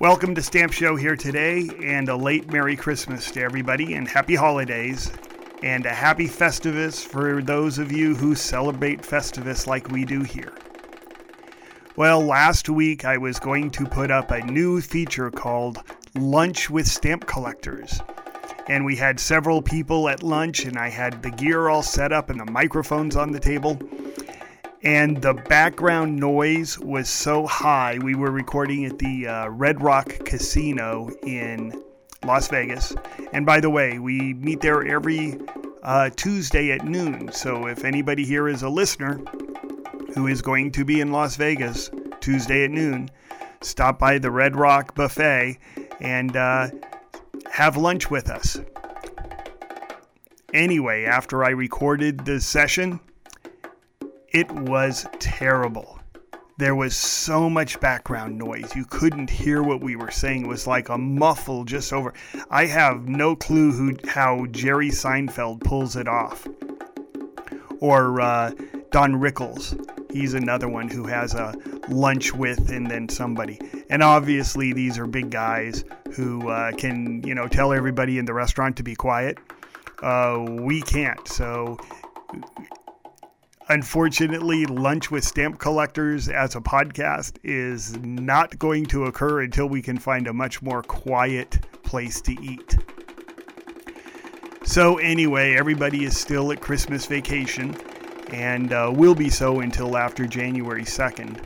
Welcome to Stamp Show here today, and a late Merry Christmas to everybody, and Happy Holidays, and a Happy Festivus for those of you who celebrate Festivus like we do here. Well, last week I was going to put up a new feature called Lunch with Stamp Collectors. And we had several people at lunch, and I had the gear all set up and the microphones on the table and the background noise was so high. We were recording at the uh, Red Rock Casino in Las Vegas. And by the way, we meet there every uh, Tuesday at noon. So if anybody here is a listener who is going to be in Las Vegas Tuesday at noon, stop by the Red Rock Buffet and uh, have lunch with us. Anyway, after I recorded the session, it was terrible. There was so much background noise. You couldn't hear what we were saying. It was like a muffle just over. I have no clue who how Jerry Seinfeld pulls it off. Or uh, Don Rickles. He's another one who has a lunch with and then somebody. And obviously, these are big guys who uh, can, you know, tell everybody in the restaurant to be quiet. Uh, we can't. So Unfortunately, Lunch with Stamp Collectors as a podcast is not going to occur until we can find a much more quiet place to eat. So, anyway, everybody is still at Christmas vacation and uh, will be so until after January 2nd.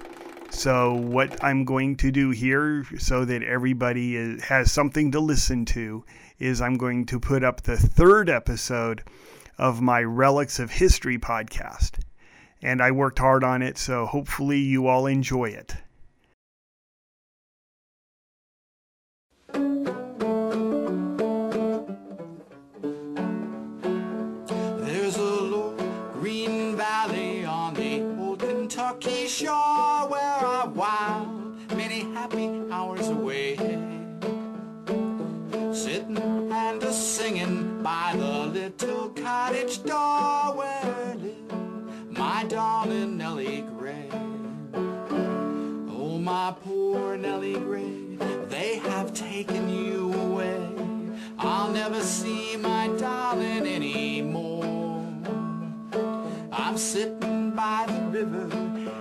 So, what I'm going to do here so that everybody is, has something to listen to is I'm going to put up the third episode of my Relics of History podcast and I worked hard on it, so hopefully you all enjoy it. There's a low green valley on the old Kentucky shore Nellie they have taken you away. I'll never see my darling anymore. I'm sitting by the river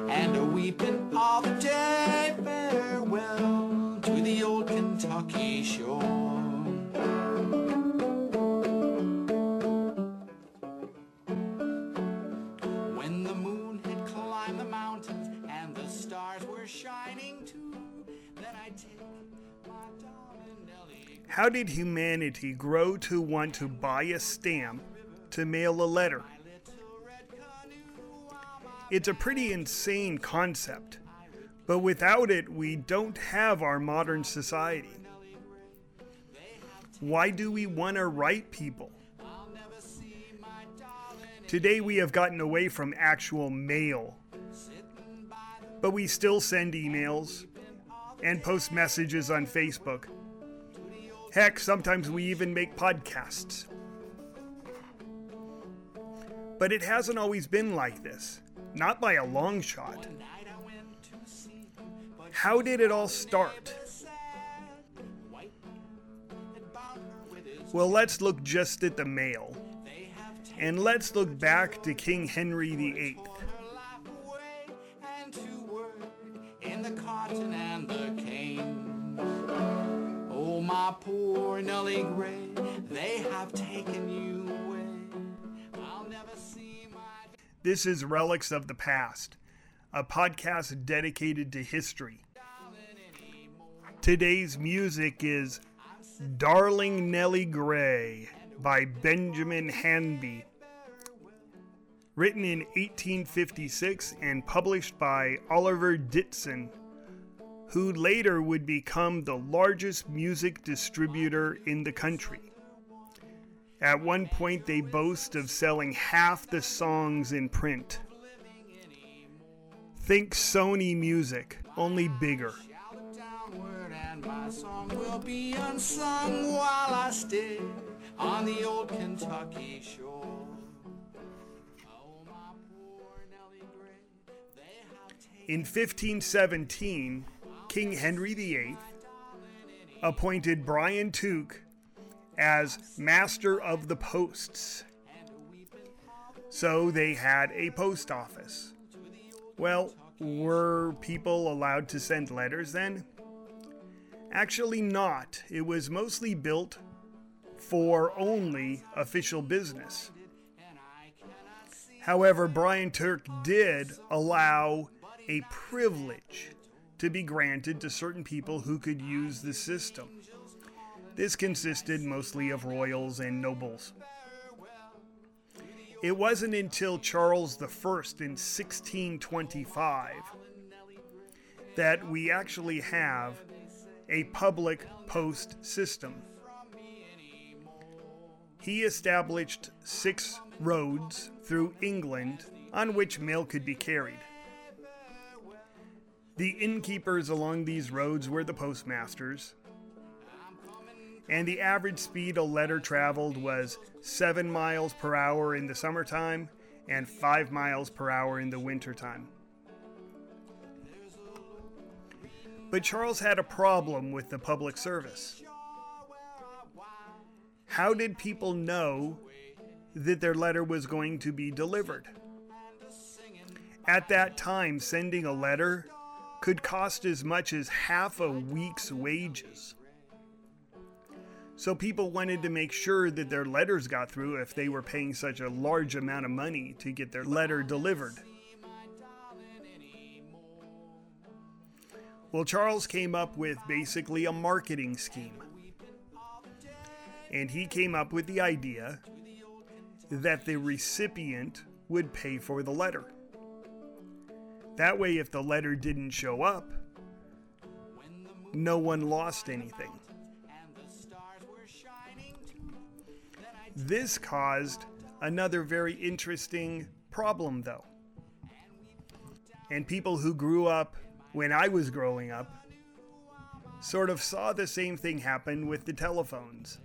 and a weeping all the How did humanity grow to want to buy a stamp to mail a letter? It's a pretty insane concept, but without it, we don't have our modern society. Why do we want to write people? Today, we have gotten away from actual mail, but we still send emails and post messages on Facebook Heck, sometimes we even make podcasts. But it hasn't always been like this, not by a long shot. How did it all start? Well, let's look just at the mail. And let's look back to King Henry VIII. My poor Nellie Gray, they have taken you away. I'll never see my. This is Relics of the Past, a podcast dedicated to history. Today's music is Darling Nellie Gray by Benjamin Hanby. Written in 1856 and published by Oliver Ditson who later would become the largest music distributor in the country. At one point, they boast of selling half the songs in print. Think Sony Music, only bigger. In 1517, King Henry VIII appointed Brian Tuke as Master of the Posts. So they had a post office. Well, were people allowed to send letters then? Actually, not. It was mostly built for only official business. However, Brian Tuke did allow a privilege to be granted to certain people who could use the system. This consisted mostly of royals and nobles. It wasn't until Charles I in 1625 that we actually have a public post system. He established six roads through England on which mail could be carried. The innkeepers along these roads were the postmasters, and the average speed a letter traveled was 7 miles per hour in the summertime and 5 miles per hour in the wintertime. But Charles had a problem with the public service. How did people know that their letter was going to be delivered? At that time, sending a letter could cost as much as half a week's wages. So people wanted to make sure that their letters got through if they were paying such a large amount of money to get their letter delivered. Well, Charles came up with basically a marketing scheme. And he came up with the idea that the recipient would pay for the letter. That way, if the letter didn't show up, no one lost anything. This caused another very interesting problem, though. And people who grew up when I was growing up sort of saw the same thing happen with the telephones.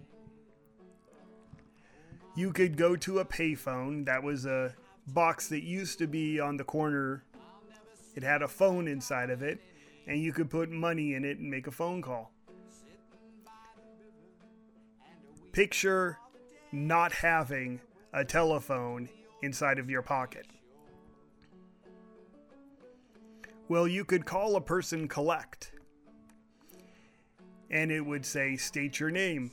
You could go to a payphone, that was a box that used to be on the corner. It had a phone inside of it, and you could put money in it and make a phone call. Picture not having a telephone inside of your pocket. Well, you could call a person collect, and it would say, State your name.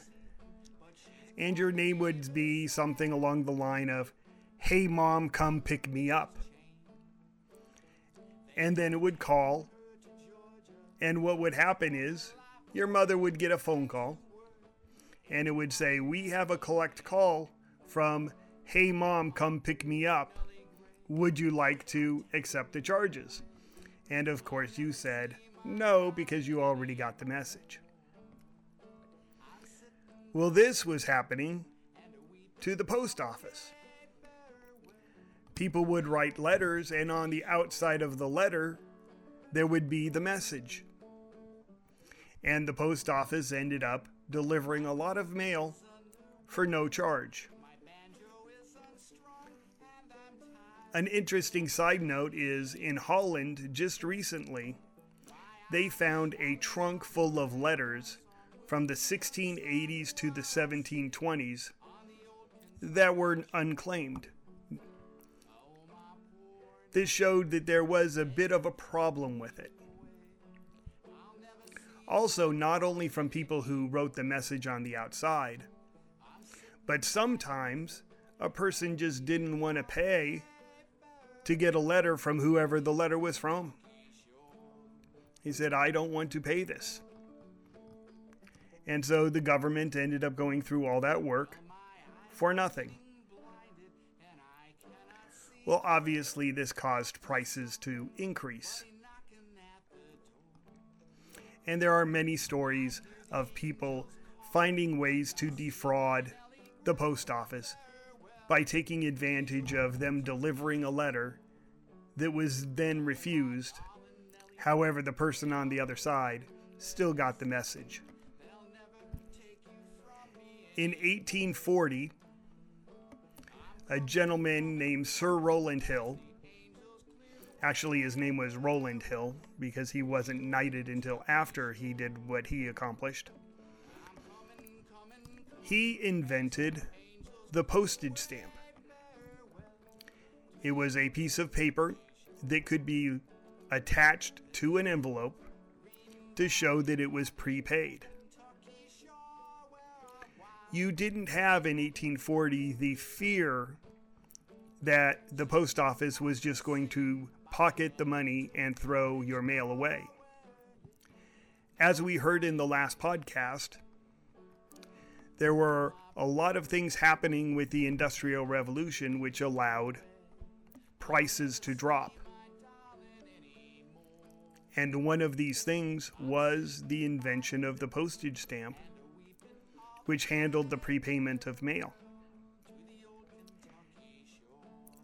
And your name would be something along the line of, Hey, mom, come pick me up. And then it would call, and what would happen is your mother would get a phone call, and it would say, We have a collect call from, Hey, mom, come pick me up. Would you like to accept the charges? And of course, you said no because you already got the message. Well, this was happening to the post office. People would write letters, and on the outside of the letter, there would be the message. And the post office ended up delivering a lot of mail for no charge. An interesting side note is in Holland, just recently, they found a trunk full of letters from the 1680s to the 1720s that were unclaimed. This showed that there was a bit of a problem with it. Also, not only from people who wrote the message on the outside, but sometimes a person just didn't want to pay to get a letter from whoever the letter was from. He said, I don't want to pay this. And so the government ended up going through all that work for nothing. Well, obviously, this caused prices to increase. And there are many stories of people finding ways to defraud the post office by taking advantage of them delivering a letter that was then refused. However, the person on the other side still got the message. In 1840, a gentleman named Sir Rowland Hill, actually, his name was Rowland Hill because he wasn't knighted until after he did what he accomplished. he invented the postage stamp. It was a piece of paper that could be attached to an envelope to show that it was prepaid. You didn't have in 1840 the fear that the post office was just going to pocket the money and throw your mail away. As we heard in the last podcast, there were a lot of things happening with the Industrial Revolution which allowed prices to drop. And one of these things was the invention of the postage stamp, which handled the prepayment of mail.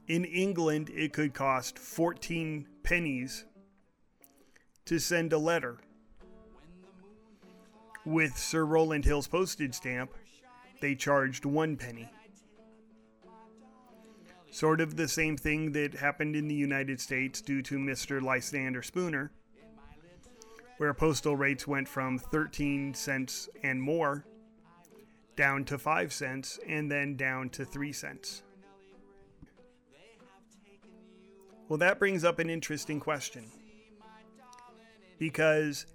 In England, it could cost 14 pennies to send a letter. With Sir Rowland Hill's postage stamp, they charged one penny. Sort of the same thing that happened in the United States due to Mr. Lysander Spooner, where postal rates went from 13 cents and more down to 5 cents and then down to 3 cents. Well, that brings up an interesting question. Because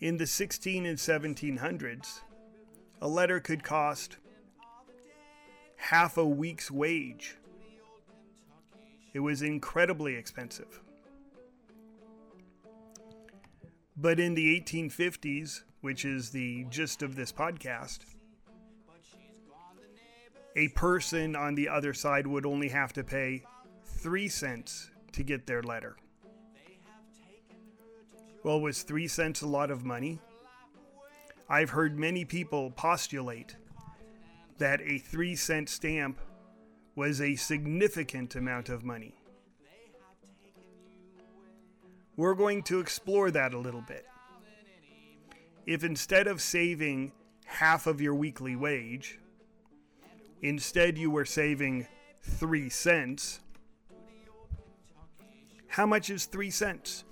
in the 16 and 1700s, a letter could cost half a week's wage. It was incredibly expensive. But in the 1850s, which is the gist of this podcast, a person on the other side would only have to pay three cents to get their letter. Well, was three cents a lot of money? I've heard many people postulate that a three cent stamp was a significant amount of money. We're going to explore that a little bit. If instead of saving half of your weekly wage, instead you were saving three cents, how much is three cents?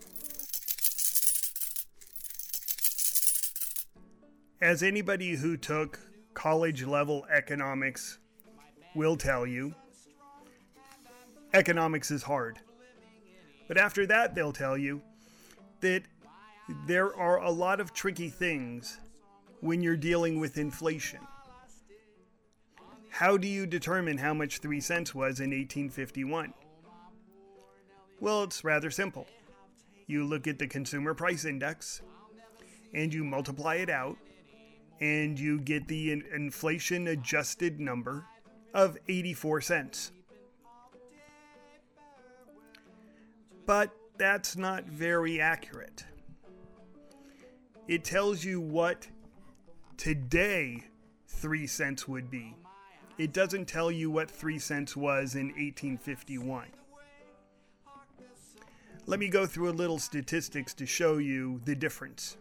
As anybody who took college level economics will tell you, economics is hard. But after that, they'll tell you that there are a lot of tricky things when you're dealing with inflation. How do you determine how much 3 cents was in 1851? Well, it's rather simple. You look at the consumer price index and you multiply it out and you get the inflation adjusted number of 84 cents. But that's not very accurate. It tells you what today 3 cents would be. It doesn't tell you what 3 cents was in 1851. Let me go through a little statistics to show you the difference.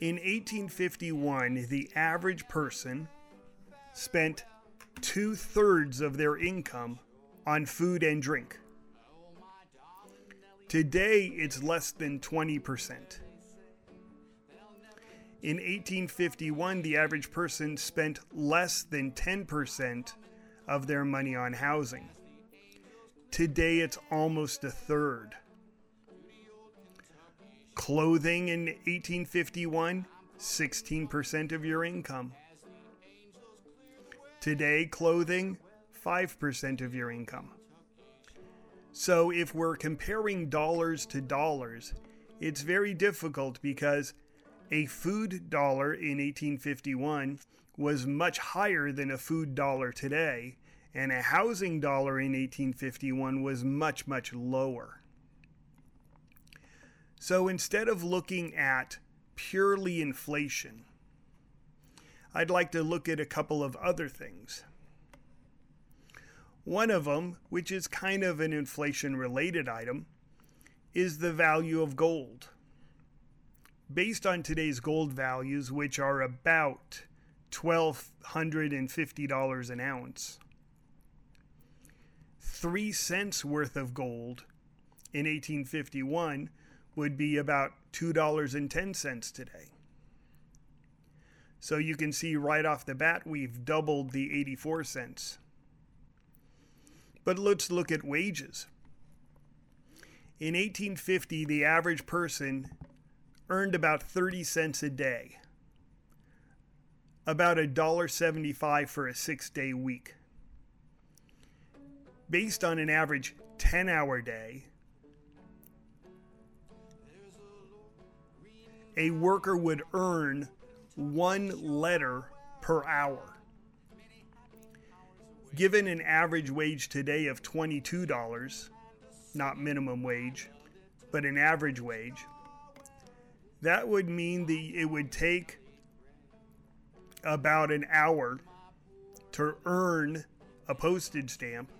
In 1851, the average person spent two thirds of their income on food and drink. Today, it's less than 20%. In 1851, the average person spent less than 10% of their money on housing. Today it's almost a third. Clothing in 1851, 16% of your income. Today, clothing, 5% of your income. So, if we're comparing dollars to dollars, it's very difficult because a food dollar in 1851 was much higher than a food dollar today, and a housing dollar in 1851 was much, much lower. So instead of looking at purely inflation, I'd like to look at a couple of other things. One of them, which is kind of an inflation related item, is the value of gold. Based on today's gold values, which are about $1,250 an ounce, three cents worth of gold in 1851 would be about $2.10 today. So you can see right off the bat, we've doubled the 84 cents. But let's look at wages. In 1850, the average person earned about 30 cents a day, about $1.75 for a six day week. Based on an average 10 hour day, a worker would earn one letter per hour. Given an average wage today of $22, not minimum wage, but an average wage, that would mean the it would take about an hour to earn a postage stamp,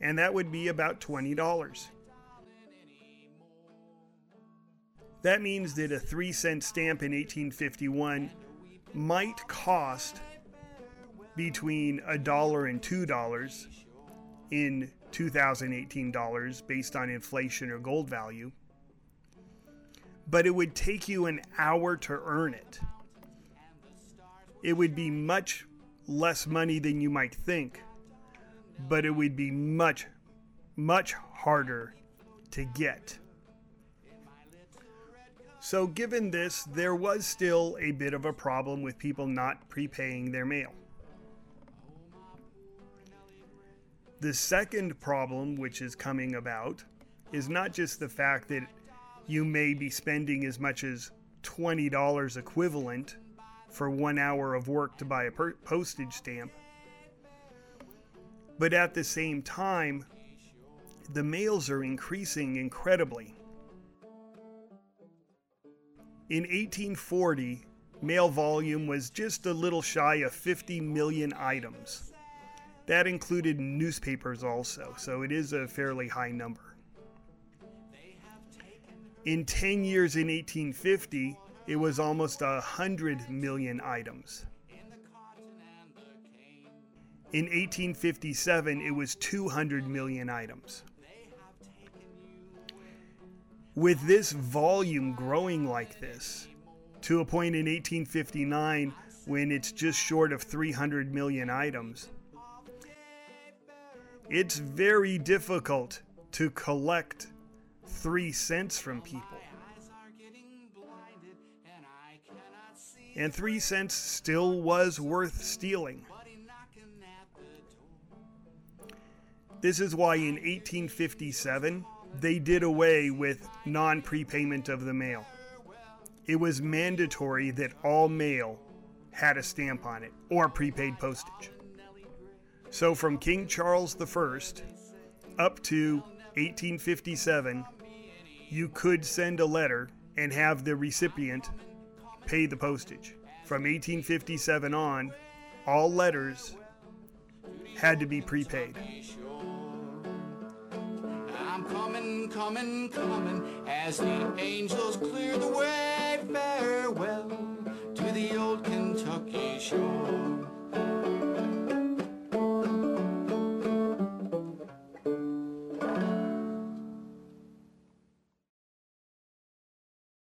and that would be about $20. That means that a 3 cent stamp in 1851 might cost between a dollar and two dollars in 2018 dollars based on inflation or gold value. But it would take you an hour to earn it. It would be much less money than you might think, but it would be much, much harder to get. So, given this, there was still a bit of a problem with people not prepaying their mail. The second problem, which is coming about, is not just the fact that you may be spending as much as $20 equivalent for one hour of work to buy a postage stamp, but at the same time, the mails are increasing incredibly. In 1840, mail volume was just a little shy of 50 million items. That included newspapers also, so it is a fairly high number. In 10 years in 1850, it was almost a 100 million items. In 1857, it was 200 million items. With this volume growing like this, to a point in 1859 when it's just short of 300 million items, it's very difficult to collect three cents from people. And three cents still was worth stealing. This is why in 1857, they did away with non prepayment of the mail. It was mandatory that all mail had a stamp on it or prepaid postage. So from King Charles I up to 1857, you could send a letter and have the recipient pay the postage. From 1857 on, all letters had to be prepaid coming, coming, coming, as the angels clear the way. Farewell to the old Kentucky shore.